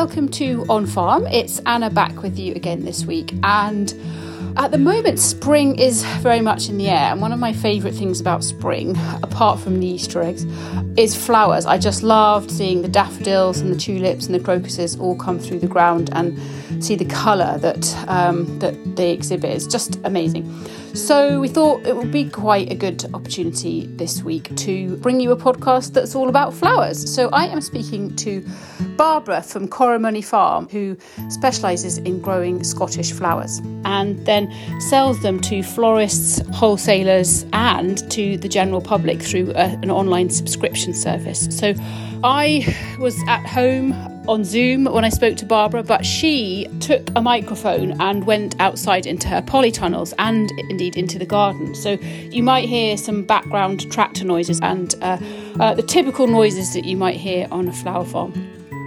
welcome to On Farm. It's Anna back with you again this week. And at the moment, spring is very much in the air, and one of my favourite things about spring, apart from the Easter eggs, is flowers. I just loved seeing the daffodils and the tulips and the crocuses all come through the ground and see the colour that um, that they exhibit. It's just amazing. So we thought it would be quite a good opportunity this week to bring you a podcast that's all about flowers. So I am speaking to Barbara from Corrimoney Farm, who specialises in growing Scottish flowers and then sells them to florists, wholesalers, and to the general public through a, an online subscription service. So I was at home on Zoom when I spoke to Barbara, but she took a microphone and went outside into her polytunnels and indeed into the garden. So you might hear some background tractor noises and uh, uh, the typical noises that you might hear on a flower farm.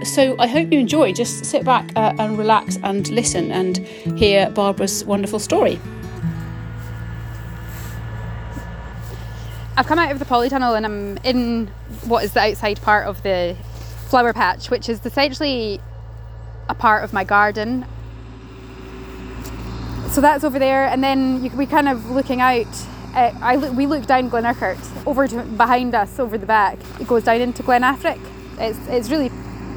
So I hope you enjoy. Just sit back uh, and relax and listen and hear Barbara's wonderful story. I've come out of the polytunnel and I'm in what is the outside part of the flower patch, which is essentially a part of my garden. So that's over there, and then you, we kind of looking out. Uh, I we look down Glen Urquhart over to behind us, over the back. It goes down into Glen Affric. It's it's really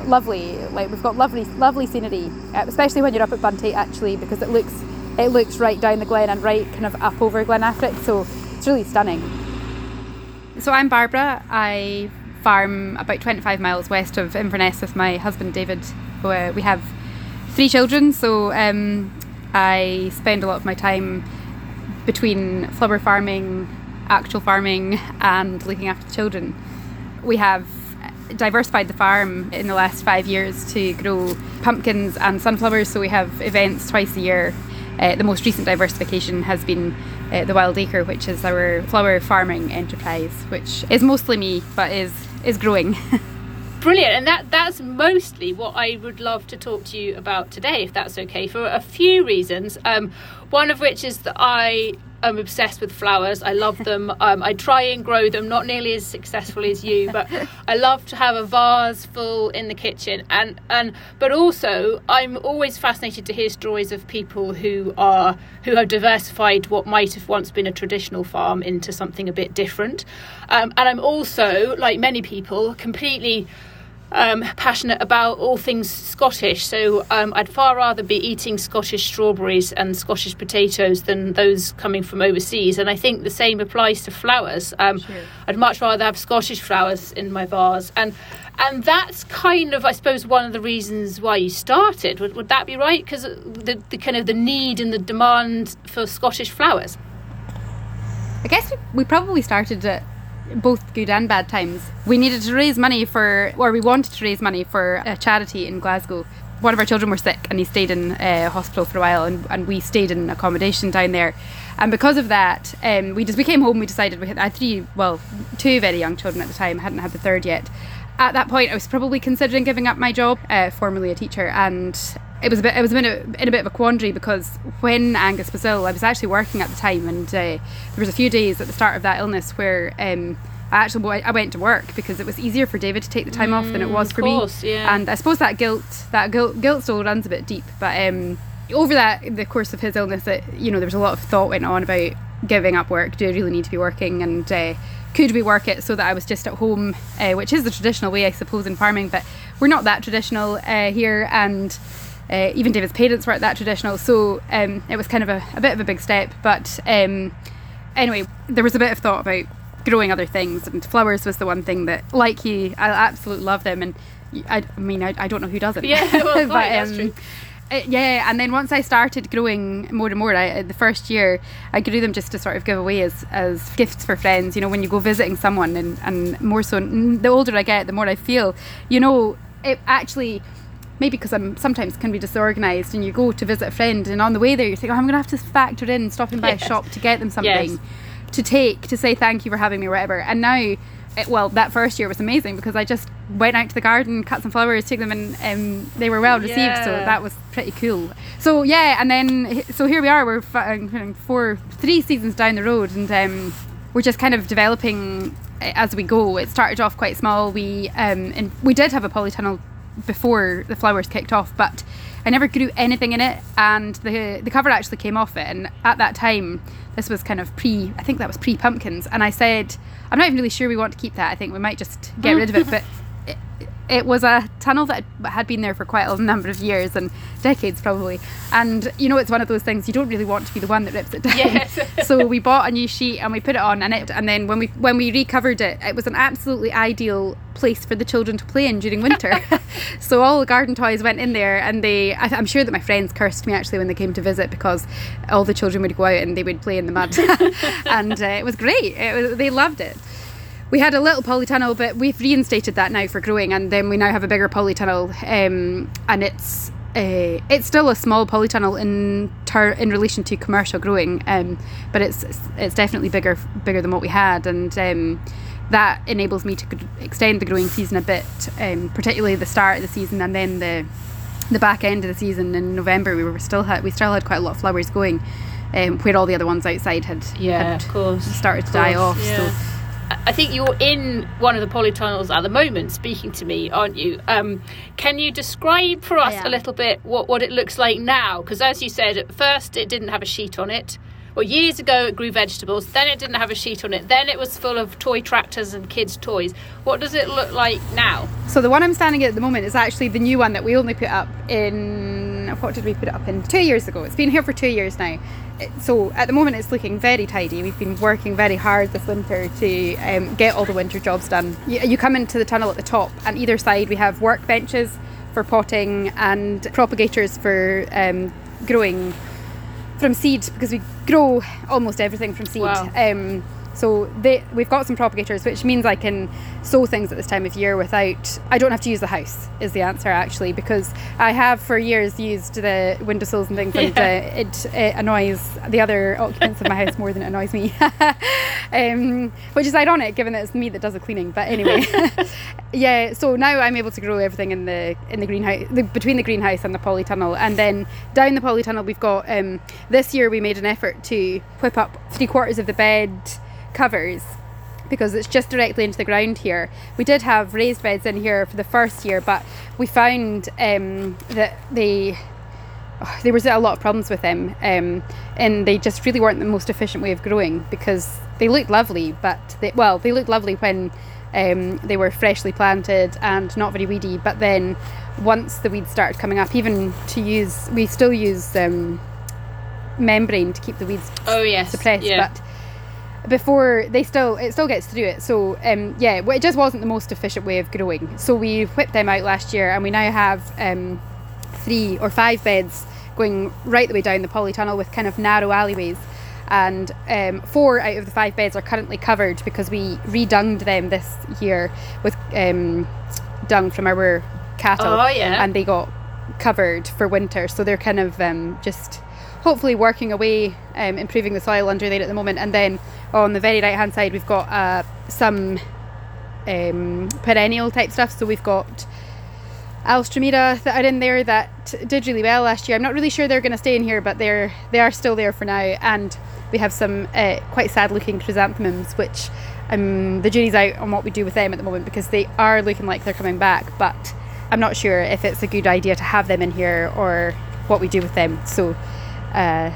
lovely. Like we've got lovely lovely scenery, uh, especially when you're up at Buntait actually, because it looks it looks right down the glen and right kind of up over Glen Affric. So it's really stunning. So I'm Barbara. I farm about 25 miles west of Inverness with my husband David. We have three children, so um, I spend a lot of my time between flower farming, actual farming, and looking after the children. We have diversified the farm in the last five years to grow pumpkins and sunflowers, so we have events twice a year. Uh, the most recent diversification has been uh, the Wild Acre, which is our flower farming enterprise, which is mostly me, but is is growing. Brilliant, and that that's mostly what I would love to talk to you about today, if that's okay, for a few reasons. Um, one of which is that I am obsessed with flowers. I love them. Um, I try and grow them, not nearly as successfully as you, but I love to have a vase full in the kitchen. And and but also, I'm always fascinated to hear stories of people who are who have diversified what might have once been a traditional farm into something a bit different. Um, and I'm also, like many people, completely um, passionate about all things Scottish, so um, I'd far rather be eating Scottish strawberries and Scottish potatoes than those coming from overseas. And I think the same applies to flowers. Um, sure. I'd much rather have Scottish flowers in my vase, and and that's kind of, I suppose, one of the reasons why you started. Would, would that be right? Because the, the kind of the need and the demand for Scottish flowers. I guess we, we probably started at both good and bad times. We needed to raise money for, or we wanted to raise money for a charity in Glasgow. One of our children were sick and he stayed in a hospital for a while, and, and we stayed in accommodation down there. And because of that, um, we just we came home. We decided we had, I had three, well, two very young children at the time. hadn't had the third yet. At that point, I was probably considering giving up my job, uh, formerly a teacher, and it was a bit it was in a, in a bit of a quandary because when Angus was ill, I was actually working at the time, and uh, there was a few days at the start of that illness where. Um, I actually I went to work because it was easier for David to take the time mm, off than it was for course, me. Yeah. And I suppose that guilt that guilt guilt still runs a bit deep. But um, over that the course of his illness, it, you know, there was a lot of thought went on about giving up work. Do I really need to be working? And uh, could we work it so that I was just at home, uh, which is the traditional way, I suppose, in farming. But we're not that traditional uh, here, and Uh, even David's parents weren't that traditional, so um, it was kind of a, a, bit of a big step. But um, anyway, there was a bit of thought about growing other things, and flowers was the one thing that, like you, I absolutely love them. And I, I mean, I, I, don't know who doesn't. Yeah, well, but, um, that's true. Uh, yeah, and then once I started growing more and more, I, the first year I grew them just to sort of give away as, as gifts for friends. You know, when you go visiting someone, and, and more so, the older I get, the more I feel, you know, it actually maybe because I'm sometimes can be disorganized and you go to visit a friend and on the way there you think oh, I'm gonna have to factor in stopping by yes. a shop to get them something yes. to take to say thank you for having me or whatever and now it, well, that first year was amazing because I just went out to the garden, cut some flowers, took them, and um, they were well received. Yeah. So that was pretty cool. So yeah, and then so here we are. We're uh, four, three seasons down the road, and um, we're just kind of developing uh, as we go. It started off quite small. We um, and we did have a polytunnel before the flowers kicked off, but I never grew anything in it, and the the cover actually came off it. And at that time, this was kind of pre, I think that was pre pumpkins, and I said, I'm not even really sure we want to keep that. I think we might just get mm. rid of it, but it was a tunnel that had been there for quite a number of years and decades probably. And you know it's one of those things you don't really want to be the one that rips it down. Yes. so we bought a new sheet and we put it on and it and then when we when we recovered it it was an absolutely ideal place for the children to play in during winter. So all the garden toys went in there and they I, am sure that my friends cursed me actually when they came to visit because all the children would go out and they would play in the mud. And uh, it was great. It was, they loved it we had a little polytunnel, but we've reinstated that now for growing, and then we now have a bigger polytunnel, um, and it's uh, it's still a small polytunnel in ter- in relation to commercial growing, um, but it's it's definitely bigger bigger than what we had, and um, that enables me to extend the growing season a bit, um, particularly the start of the season, and then the the back end of the season in November. We were still had we still had quite a lot of flowers going, um, where all the other ones outside had yeah, had of course, started to die off. Yeah. So I think you're in one of the polytunnels at the moment, speaking to me, aren't you? Um, can you describe for us a little bit what, what it looks like now? Because as you said, at first it didn't have a sheet on it. Well, years ago it grew vegetables, then it didn't have a sheet on it, then it was full of toy tractors and kids' toys. What does it look like now? So the one I'm standing at at the moment is actually the new one that we only put up in what did we put it up in? Two years ago. It's been here for two years now so at the moment it's looking very tidy. We've been working very hard this winter to um, get all the winter jobs done. You, you, come into the tunnel at the top, and either side we have workbenches for potting and propagators for um, growing from seed because we grow almost everything from seed. Wow. Um, so they, we've got some propagators, which means I can sow things at this time of year without. I don't have to use the house. Is the answer actually because I have for years used the windowsills and things, and uh, it, it, annoys the other occupants of my house more than it annoys me, um, which is ironic given that it's me that does the cleaning. But anyway, yeah. So now I'm able to grow everything in the in the greenhouse, the, between the greenhouse and the polytunnel, and then down the polytunnel we've got. Um, this year we made an effort to whip up three quarters of the bed covers because it's just directly into the ground here. We did have raised beds in here for the first year, but we found um, that they oh, there was a lot of problems with them, um, and they just really weren't the most efficient way of growing because they looked lovely, but they, well, they looked lovely when um, they were freshly planted and not very weedy. But then once the weeds started coming up, even to use, we still use um, membrane to keep the weeds oh yes suppressed, yeah. but before they still it still gets to do it. So um, yeah it just wasn't the most efficient way of growing. So we whipped them out last year and we now have um, three or five beds going right the way down the polytunnel with kind of narrow alleyways. And um, four out of the five beds are currently covered because we redunged them this year with um, dung from our cattle. Oh, yeah. and they got covered for winter. So they're kind of um, just hopefully working away, um, improving the soil under there at the moment. And then on the very right hand side, we've got uh, some um, perennial type stuff. So we've got Alstroemeria that are in there that did really well last year. I'm not really sure they're going to stay in here, but they're they are still there for now. And we have some uh, quite sad looking chrysanthemums, which um, the jury's out on what we do with them at the moment because they are looking like they're coming back. But I'm not sure if it's a good idea to have them in here or what we do with them. So uh,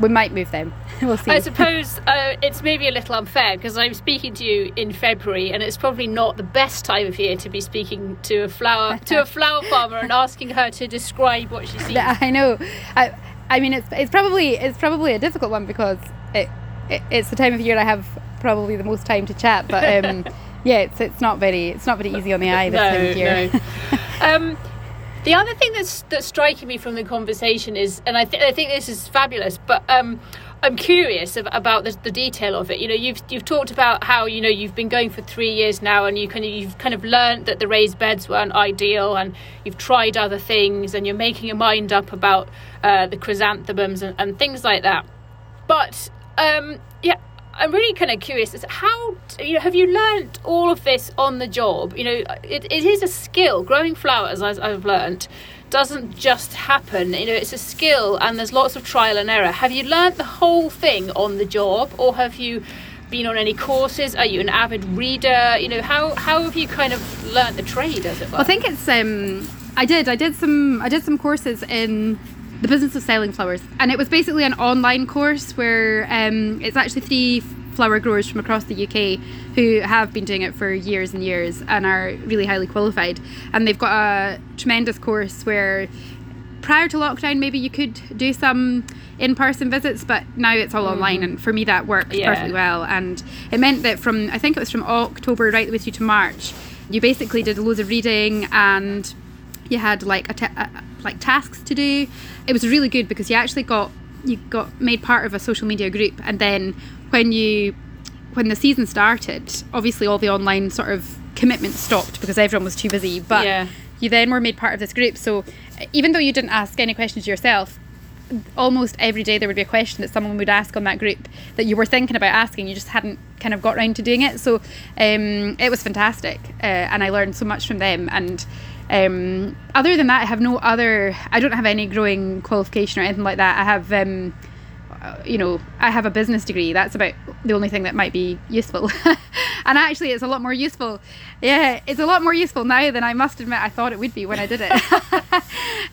we might move them. we'll see. I suppose uh, it's maybe a little unfair because I'm speaking to you in February, and it's probably not the best time of year to be speaking to a flower to a flower farmer and asking her to describe what she sees. I know. I, I mean, it's it's probably it's probably a difficult one because it, it it's the time of year I have probably the most time to chat, but. Um, yeah, it's, it's not very it's not very easy on the eye this no, time of year. No. um, the other thing that's that's striking me from the conversation is, and I, th- I think this is fabulous, but um, I'm curious about the, the, detail of it. You know, you've you've talked about how you know you've been going for three years now, and you of you've kind of learned that the raised beds weren't ideal, and you've tried other things, and you're making your mind up about uh, the chrysanthemums and, and, things like that. But um, I'm really kind of curious how you know have you learned all of this on the job? You know, it, it is a skill. Growing flowers, as I've learned, doesn't just happen. You know, it's a skill, and there's lots of trial and error. Have you learned the whole thing on the job, or have you been on any courses? Are you an avid reader? You know, how how have you kind of learned the trade, as it were? Well, I think it's um, I did I did some I did some courses in the business of selling flowers and it was basically an online course where um, it's actually three flower growers from across the UK who have been doing it for years and years and are really highly qualified. And they've got a tremendous course where prior to lockdown, maybe you could do some in person visits, but now it's all mm. online. And for me, that works yeah. perfectly well. And it meant that from, I think it was from October right with you to March, you basically did loads of reading and you had like a, ta- a like tasks to do. It was really good because you actually got you got made part of a social media group and then when you when the season started, obviously all the online sort of commitments stopped because everyone was too busy. But yeah. you then were made part of this group. So even though you didn't ask any questions yourself, almost every day there would be a question that someone would ask on that group that you were thinking about asking, you just hadn't kind of got around to doing it. So um, it was fantastic, uh, and I learned so much from them. And um, other than that, I have no other. I don't have any growing qualification or anything like that. I have. Um, you know, I have a business degree. That's about the only thing that might be useful. and actually, it's a lot more useful. Yeah, it's a lot more useful now than I must admit I thought it would be when I did it.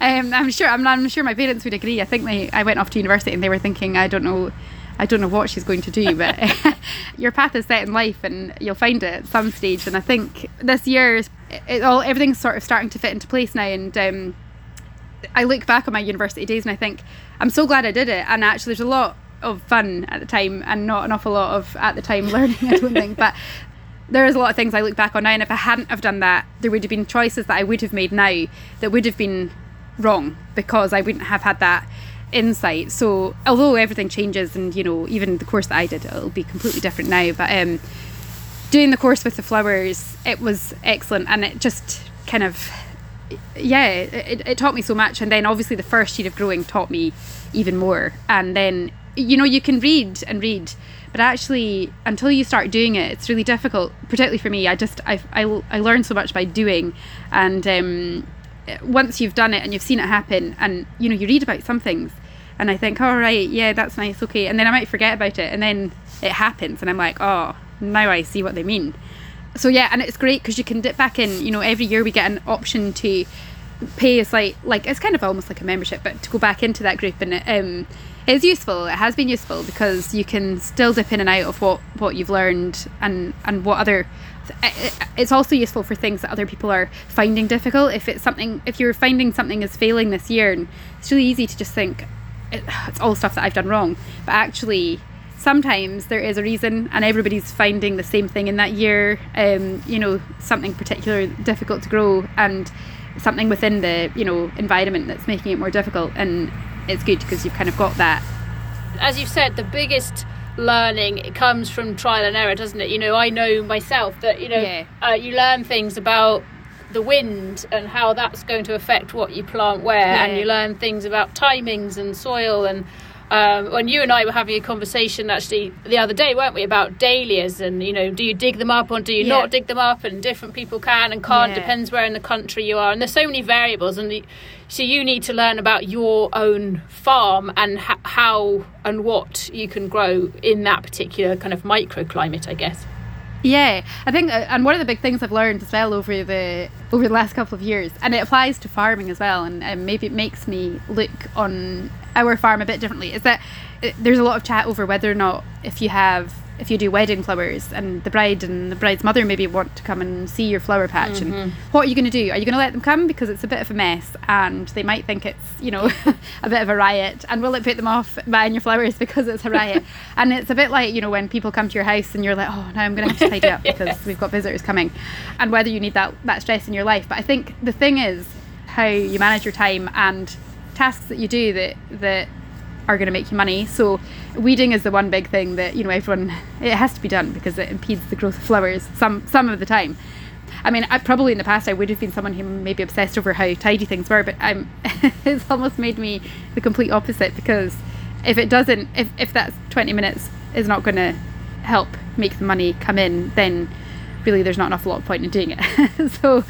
um, I'm sure. I'm, I'm, sure my parents would agree. I think they. I went off to university and they were thinking, I don't know. I don't know what she's going to do, but your path is set in life, and you'll find it at some stage. And I think this year, it all everything's sort of starting to fit into place now, and um, I look back on my university days and I think I'm so glad I did it. And actually, there's a lot of fun at the time and not an awful lot of at the time learning. I don't think, but there is a lot of things I look back on now. And if I hadn't have done that, there would have been choices that I would have made now that would have been wrong because I wouldn't have had that insight. So although everything changes, and you know, even the course that I did, it'll be completely different now. But um, doing the course with the flowers, it was excellent, and it just kind of yeah, it, it taught me so much. And then obviously the first year of growing taught me even more. And then, you know, you can read and read, but actually, until you start doing it, it's really difficult, particularly for me. I just, I, I, I learned so much by doing. And um, once you've done it and you've seen it happen, and, you know, you read about some things, and I think, oh, right, yeah, that's nice, okay. And then I might forget about it, and then it happens, and I'm like, oh, now I see what they mean so yeah, and it's great because you can dip back in. You know, every year we get an option to pay a slight like it's kind of almost like a membership, but to go back into that group and it, um, it's useful. It has been useful because you can still dip in and out of what what you've learned and and what other. It's also useful for things that other people are finding difficult. If it's something, if you're finding something is failing this year, and it's really easy to just think it's all stuff that I've done wrong, but actually sometimes there is a reason and everybody's finding the same thing in that year. Um, you know something particular difficult to grow and something within the you know environment that's making it more difficult. And it's good because you've kind of got that. As you've said the biggest learning it comes from trial and error doesn't it? You know i know myself that you know yeah. uh, you learn things about the wind and how that's going to affect what you plant where. Yeah. and you learn things about timings and soil and um, when you and I were having a conversation actually the other day, weren't we, about dahlias and you know, do you dig them up or do you yeah. not dig them up? And different people can and can't, yeah. depends where in the country you are. And there's so many variables, and the, so you need to learn about your own farm and ha- how and what you can grow in that particular kind of microclimate, I guess. Yeah, I think, uh, and one of the big things I've learned as well over the over the last couple of years, and it applies to farming as well, and, and maybe it makes me look on our farm a bit differently, is that uh, there's a lot of chat over whether or not if you have if you do wedding flowers and the bride and the bride's mother maybe want to come and see your flower patch mm-hmm. and what are you going to do? Are you going to let them come? Because it's a bit of a mess and they might think it's you know a bit of a riot and will it put them off buying your flowers because it's a riot? And it's a bit like you know when people come to your house and you're like oh now i'm going to have to tidy up because yeah. we've got visitors coming. And whether you need that that stress in your life. But i think the thing is how you manage your time and tasks that you do that that are going to make you money. So weeding is the one big thing that you know everyone it has to be done because it impedes the growth of flowers some some of the time. I mean, I, probably in the past I would have been someone who maybe obsessed over how tidy things were, but I'm it's almost made me the complete opposite because if it doesn't, if if that 20 minutes is not going to help make the money come in, then really there's not an awful lot of point in doing it. so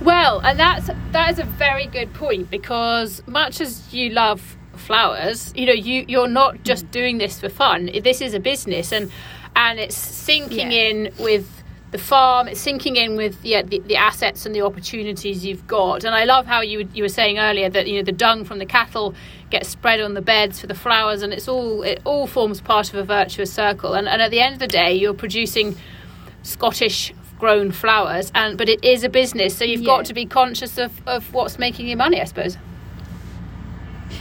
well, and that's that is a very good point because much as you love flowers you know you you're not just mm. doing this for fun this is a business and and it's sinking yeah. in with the farm it's sinking in with yeah, the, the assets and the opportunities you've got and i love how you you were saying earlier that you know the dung from the cattle gets spread on the beds for the flowers and it's all it all forms part of a virtuous circle and, and at the end of the day you're producing scottish grown flowers and but it is a business so you've yeah. got to be conscious of, of what's making you money i suppose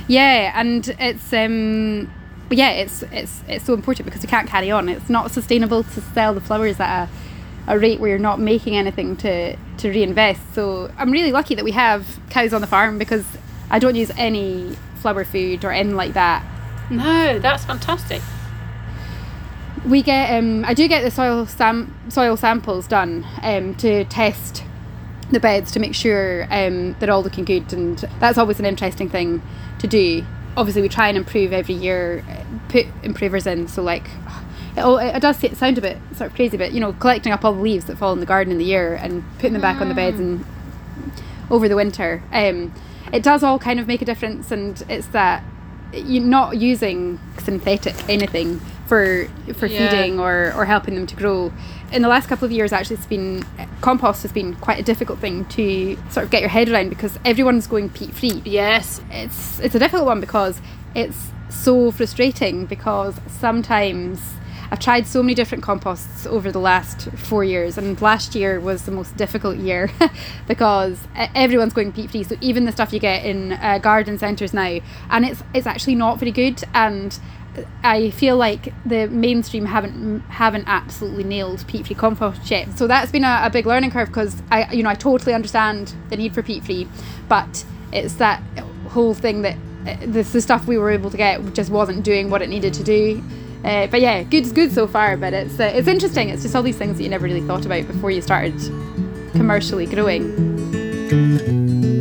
yeah, and it's um, yeah, it's it's it's so important because we can't carry on. It's not sustainable to sell the flowers at a, a rate where you're not making anything to to reinvest. So I'm really lucky that we have cows on the farm because I don't use any flower food or anything like that. No, that's fantastic. We get um, I do get the soil sam- soil samples done um, to test the beds to make sure um, they're all looking good, and that's always an interesting thing to do. Obviously, we try and improve every year, put improvers in. So, like, it, it does sound a bit sort of crazy, but you know, collecting up all the leaves that fall in the garden in the year and putting them back mm. on the beds and over the winter. Um, it does all kind of make a difference, and it's that you're not using synthetic anything for for yeah. feeding or, or helping them to grow. In the last couple of years, actually, it's been compost has been quite a difficult thing to sort of get your head around because everyone's going peat free. Yes, it's it's a difficult one because it's so frustrating because sometimes I've tried so many different composts over the last four years, and last year was the most difficult year because everyone's going peat free. So even the stuff you get in uh, garden centres now, and it's it's actually not very good. And I feel like the mainstream haven't haven't absolutely nailed peat free compost yet. So that's been a, a big learning curve because I you know I totally understand the need for peat free, but it's that whole thing that uh, this the stuff we were able to get just wasn't doing what it needed to do. Uh, but yeah, good good so far. But it's uh, it's interesting. It's just all these things that you never really thought about before you started commercially growing.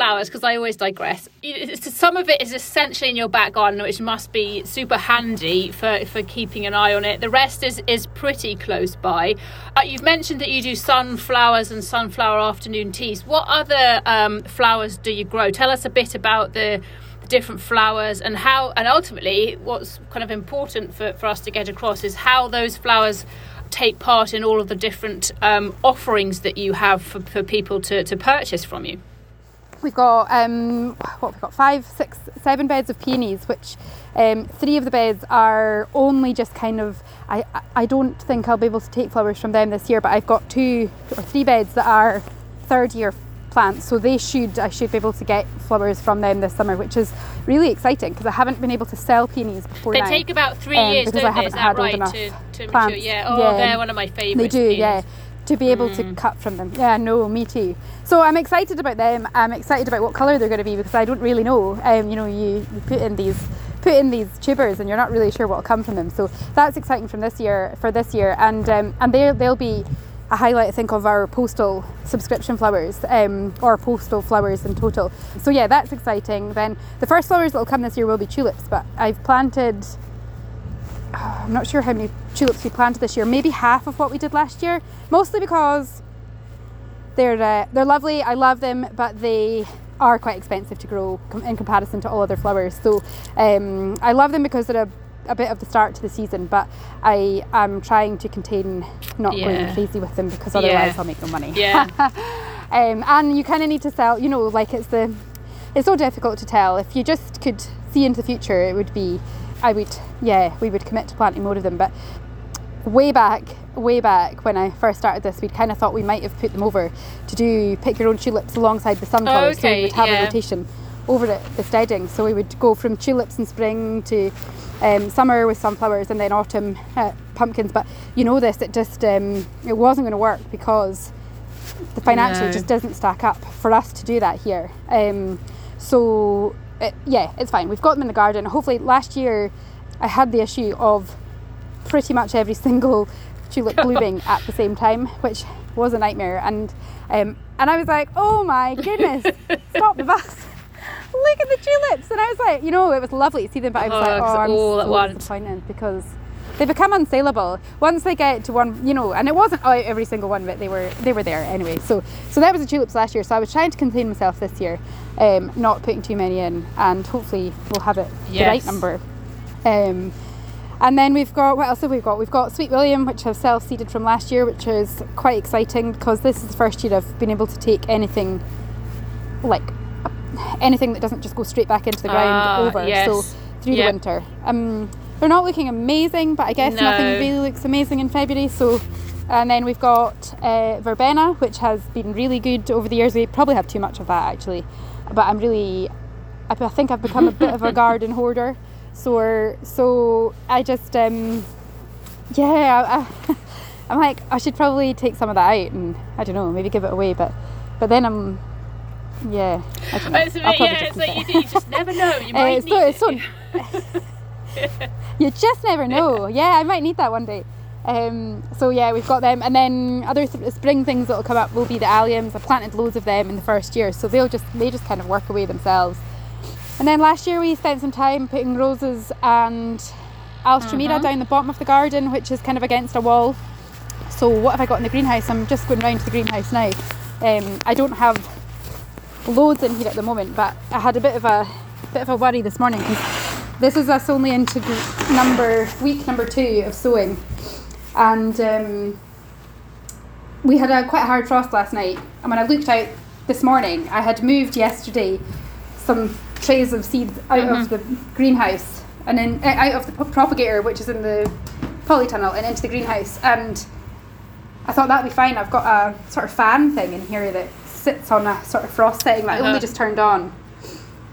Flowers because I always digress. Some of it is essentially in your back garden, which must be super handy for, for keeping an eye on it. The rest is is pretty close by. Uh, you've mentioned that you do sunflowers and sunflower afternoon teas. What other um, flowers do you grow? Tell us a bit about the different flowers and how and ultimately what's kind of important for, for us to get across is how those flowers take part in all of the different um, offerings that you have for, for people to, to purchase from you We've got um, what we've got five, six, seven beds of peonies, which um, three of the beds are only just kind of. I I don't think I'll be able to take flowers from them this year, but I've got two or three beds that are third year plants, so they should I should be able to get flowers from them this summer, which is really exciting because I haven't been able to sell peonies before. They now, take about three um, years, don't they? Is that right? To, to mature? Yeah. Oh, yeah. they're one of my favourites. They do. Peonies. Yeah to be able mm. to cut from them. Yeah, no, me too. So I'm excited about them. I'm excited about what colour they're going to be because I don't really know. Um, you know, you, you put in these put in these tubers and you're not really sure what will come from them. So that's exciting from this year for this year, and um, and they they'll be a highlight I think of our postal subscription flowers um, or postal flowers in total. So yeah, that's exciting. Then the first flowers that will come this year will be tulips, but I've planted I'm not sure how many tulips we planted this year. Maybe half of what we did last year. Mostly because they're uh, they're lovely. I love them, but they are quite expensive to grow in comparison to all other flowers. So um, I love them because they're a, a, bit of the start to the season, but I am trying to contain not Yeah. going crazy with them because otherwise Yeah. I'll make no money. Yeah. um, and you kind of need to sell. You know, like it's the it's so difficult to tell. If you just could see into the future, it would be. I would, yeah, we would commit to planting more of them. But way back, way back when I first started this, we'd kind of thought we might have put them over to do pick your own tulips alongside the sunflowers. so we would have yeah. a rotation over at the steading. So we would go from tulips in spring to um, summer with sunflowers and then autumn uh, pumpkins. But you know this, it just um, it wasn't going to work because the financial No. just doesn't stack up for us to do that here. Um, so it, yeah, it's fine. We've got them in the garden. Hopefully, last year I had the issue of pretty much every single tulip blooming at the same time, which was a nightmare. And um, and I was like, oh my goodness, stop the bus. Look at the tulips, and I was like, you know, it was lovely to see them, but I was Oh, like, oh, I'm all at so once. disappointed because they become unsaleable once they get to one you know and it wasn't out every single one but they were they were there anyway. So so that was the tulips last year. So i was trying to contain myself this year um not putting too many in and hopefully we'll have it the right number. Um and then we've got what else have we got? We've got sweet william which i've self-seeded from last year which is quite exciting because this is the first year i've been able to take anything like anything that doesn't just go straight back into the ground Ah, over. Yes. so through Yep. the winter. Um they're not looking amazing but i guess nothing really looks amazing in february so and then we've got uh, verbena which has been really good over the years we probably have too much of that actually but i'm really i think i've become a bit of a garden hoarder so so i just um yeah I, I, i'm like i should probably take some of that out and i don't know maybe give it away but but then i'm yeah I don't know. It's a bit, yeah, it's like keep you, you just never know. You Uh, might it's need so, it's it. so you just never know. Yeah, I might need that one day. Um, so yeah, we've got them, and then other th- spring things that'll come up will be the alliums. I planted loads of them in the first year, so they'll just they just kind of work away themselves. And then last year we spent some time putting roses and alstroemeria Uh-huh. down the bottom of the garden, which is kind of against a wall. So what have I got in the greenhouse? I'm just going round to the greenhouse now. Um, I don't have loads in here at the moment, but I had a bit of a bit of a worry this morning because this is us only into number week number two of sowing, and um, we had a quite hard frost last night. And when I looked out this morning, I had moved yesterday some trays of seeds out of the greenhouse and then uh, out of the propagator, which is in the polytunnel, and into the greenhouse. And I thought that'd be fine. I've got a sort of fan thing in here that sits on a sort of frost setting that I only Uh-huh. just turned on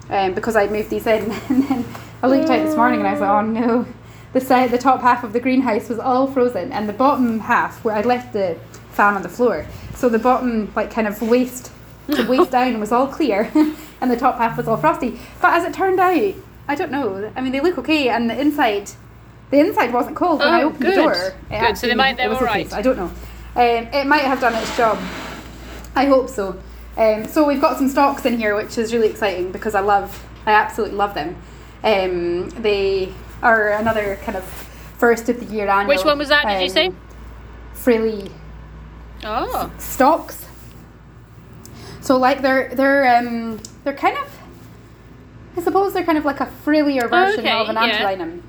um, because I'd moved these in. And then I looked out this morning and I was like, oh no. The side, the top half of the greenhouse was all frozen, and the bottom half, where I'd left the fan on the floor, so the bottom, like kind of waist to waist down, was all clear, and the top half was all frosty. But as it turned out, I don't know. I mean, they look okay, and the inside, the inside wasn't cold when I Oh, opened good. the door. It Good, so they might- they were was okay, alright. so I don't know. Um, it might have done its job. I hope so. Um, so we've got some stocks in here, which is really exciting because I love, I absolutely love them. Um, they are another kind of first of the year annual. Which one was that, did you say? um, Frilly Oh. Stocks. So like they're they're um they're kind of I suppose they're kind of like a frillier version Okay, of an yeah. antirrhinum.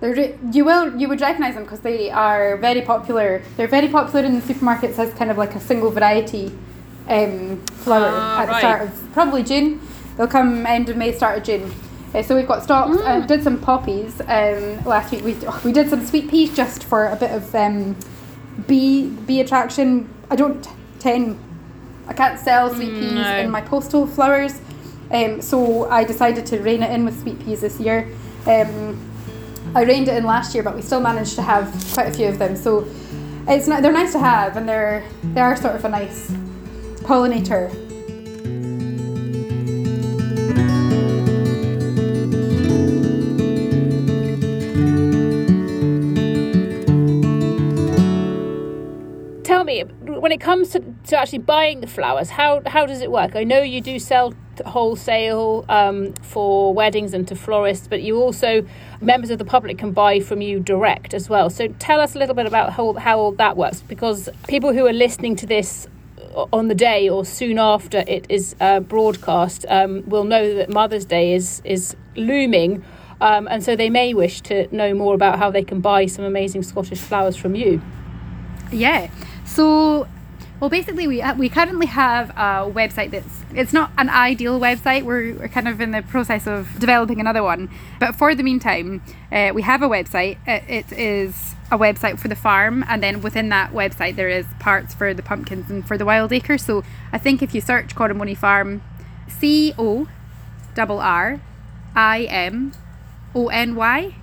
They're you will you would recognize them because they are very popular. They're very popular in the supermarkets as kind of like a single variety um, flower Ah, at the start of probably June. They'll come end of May, start of June. Uh, so we've got stocks. Mm. and did some poppies um, last week. We we did some sweet peas just for a bit of um, bee bee attraction. I don't tend I can't sell sweet peas Mm, no. in my postal flowers, um, so I decided to rein it in with sweet peas this year. Um, I reined it in last year, but we still managed to have quite a few of them. So it's not, they're nice to have, and they're they are sort of a nice pollinator. When it comes to, to actually buying the flowers, how how does it work? I know you do sell wholesale um, for weddings and to florists, but you also members of the public can buy from you direct as well. So tell us a little bit about how how all that works, because people who are listening to this on the day or soon after it is uh, broadcast um, will know that Mother's Day is is looming. Um, and so they may wish to know more about how they can buy some amazing Scottish flowers from you. Yeah. So well, basically, we we currently have a website that's it's not an ideal website. We're, we're kind of in the process of developing another one, but for the meantime, uh, we have a website. It, it is a website for the farm, and then within that website there is parts for the pumpkins and for the wild acre. So I think if you search Corrimoney Farm, C O double R I M O N Y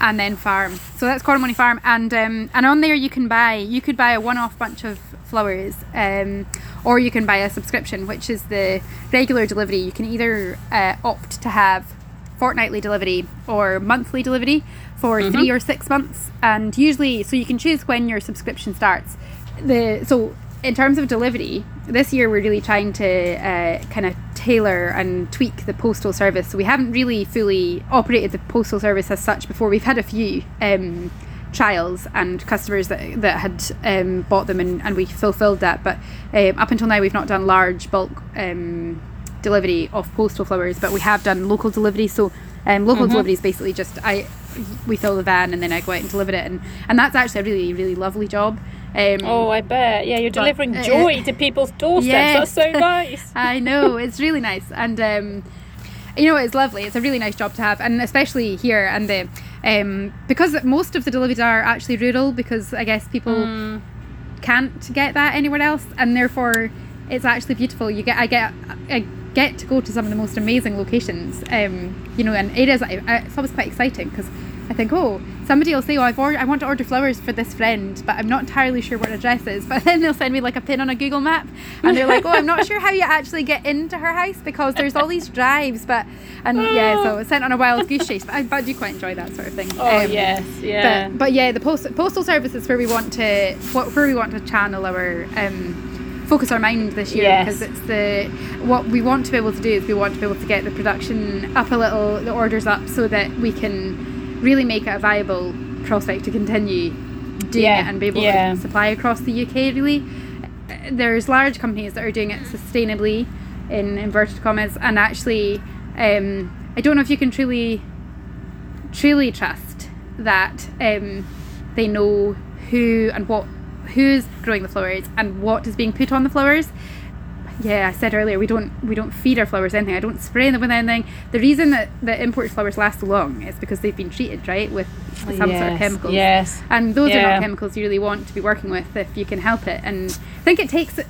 and then farm. So that's Corrimoney Farm, and um, and on there you can buy you could buy a one-off bunch of flowers, um, or you can buy a subscription, which is the regular delivery. You can either uh, opt to have fortnightly delivery or monthly delivery for mm-hmm. three or six months, and usually so you can choose when your subscription starts. The so in terms of delivery, this year we're really trying to uh, kind of tailor and tweak the postal service. So we haven't really fully operated the postal service as such before. We've had a few um, trials and customers that, that had um, bought them and, and we fulfilled that. But um, up until now, we've not done large bulk um, delivery of postal flowers, but we have done local delivery. So um, local mm-hmm. delivery is basically just I we fill the van and then I go out and deliver it, and and that's actually a really really lovely job. Um, oh, I bet. Yeah, you're delivering but, uh, joy to people's doorsteps. Yes. That's so nice. I know. It's really nice. And, um, you know, it's lovely. It's a really nice job to have. And especially here. And the, um, because most of the deliveries are actually rural, because I guess people mm. can't get that anywhere else. And therefore, it's actually beautiful. You get, I get, I get to go to some of the most amazing locations. Um, you know, and it is, it's always quite exciting because I think, oh, somebody will say, "Oh, I've ordered, I want to order flowers for this friend, but I'm not entirely sure what address is." But then they'll send me like a pin on a Google map, and they're like, "Oh, I'm not sure how you actually get into her house because there's all these drives." But and yeah, so it's sent on a wild goose chase. But I, but I do quite enjoy that sort of thing. Oh um, yes, yeah. But, but, yeah, the post, postal service is where we want to where we want to channel our. Um, focus our mind this year yes. because it's the what we want to be able to do is we want to be able to get the production up a little the orders up so that we can really make it a viable prospect to continue doing yeah. it and be able yeah. to supply across the UK. Really, there's large companies that are doing it sustainably, in inverted commas, and actually, um, I don't know if you can truly, truly trust that um, they know who and what who's growing the flowers and what is being put on the flowers yeah, I said earlier we don't we don't feed our flowers anything. I don't spray them with anything. The reason that the imported flowers last long is because they've been treated right with some yes, sort of chemicals. Yes, and those yeah. are not chemicals you really want to be working with if you can help it. And I think it takes it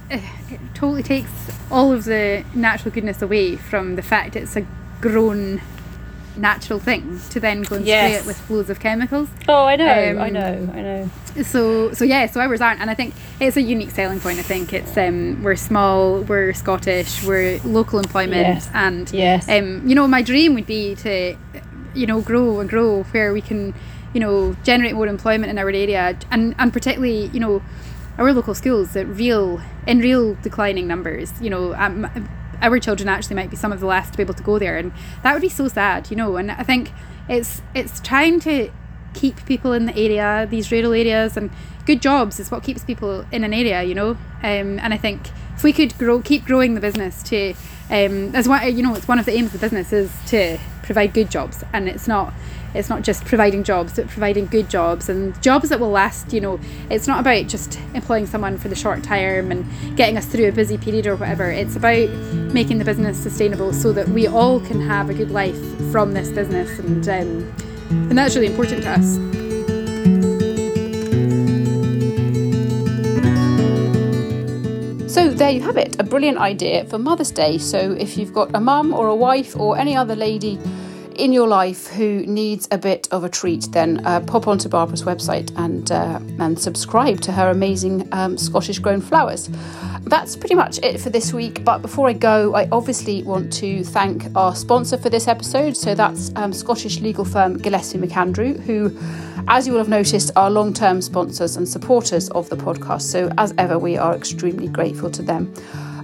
totally takes all of the natural goodness away from the fact it's a grown natural thing to then go and yes. spray it with loads of chemicals. Oh, I know, um, I know, I know. So, so yeah, so ours aren't, and I think it's a unique selling point. I think it's um, we're small, we're Scottish, we're local employment, yes. and yes, um, you know, my dream would be to, you know, grow and grow where we can, you know, generate more employment in our area, and and particularly, you know. Our local schools that real in real declining numbers. You know, um, our children actually might be some of the last to be able to go there and that would be so sad you know and i think it's it's trying to keep people in the area these rural areas and good jobs is what keeps people in an area you know um, and i think if we could grow keep growing the business to um, as one you know it's one of the aims of the business is to provide good jobs and it's not it's not just providing jobs but providing good jobs and jobs that will last you know. It's not about just employing someone for the short term and getting us through a busy period or whatever. It's about making the business sustainable so that we all can have a good life from this business and um, and that's really important to us. So there you have it, a brilliant idea for Mother's Day. So if you've got a mum or a wife or any other lady in your life who needs a bit of a treat, then uh, pop onto Barbara's website and uh, and subscribe to her amazing um, Scottish grown flowers. That's pretty much it for this week. But before I go, I obviously want to thank our sponsor for this episode. So that's um, Scottish legal firm Gillespie Macandrew, who, as you will have noticed, are long term sponsors and supporters of the podcast. So as ever, we are extremely grateful to them.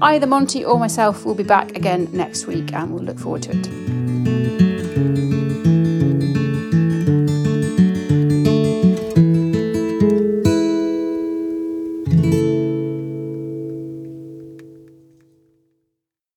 Either Monty or myself will be back again next week, and we'll look forward to it.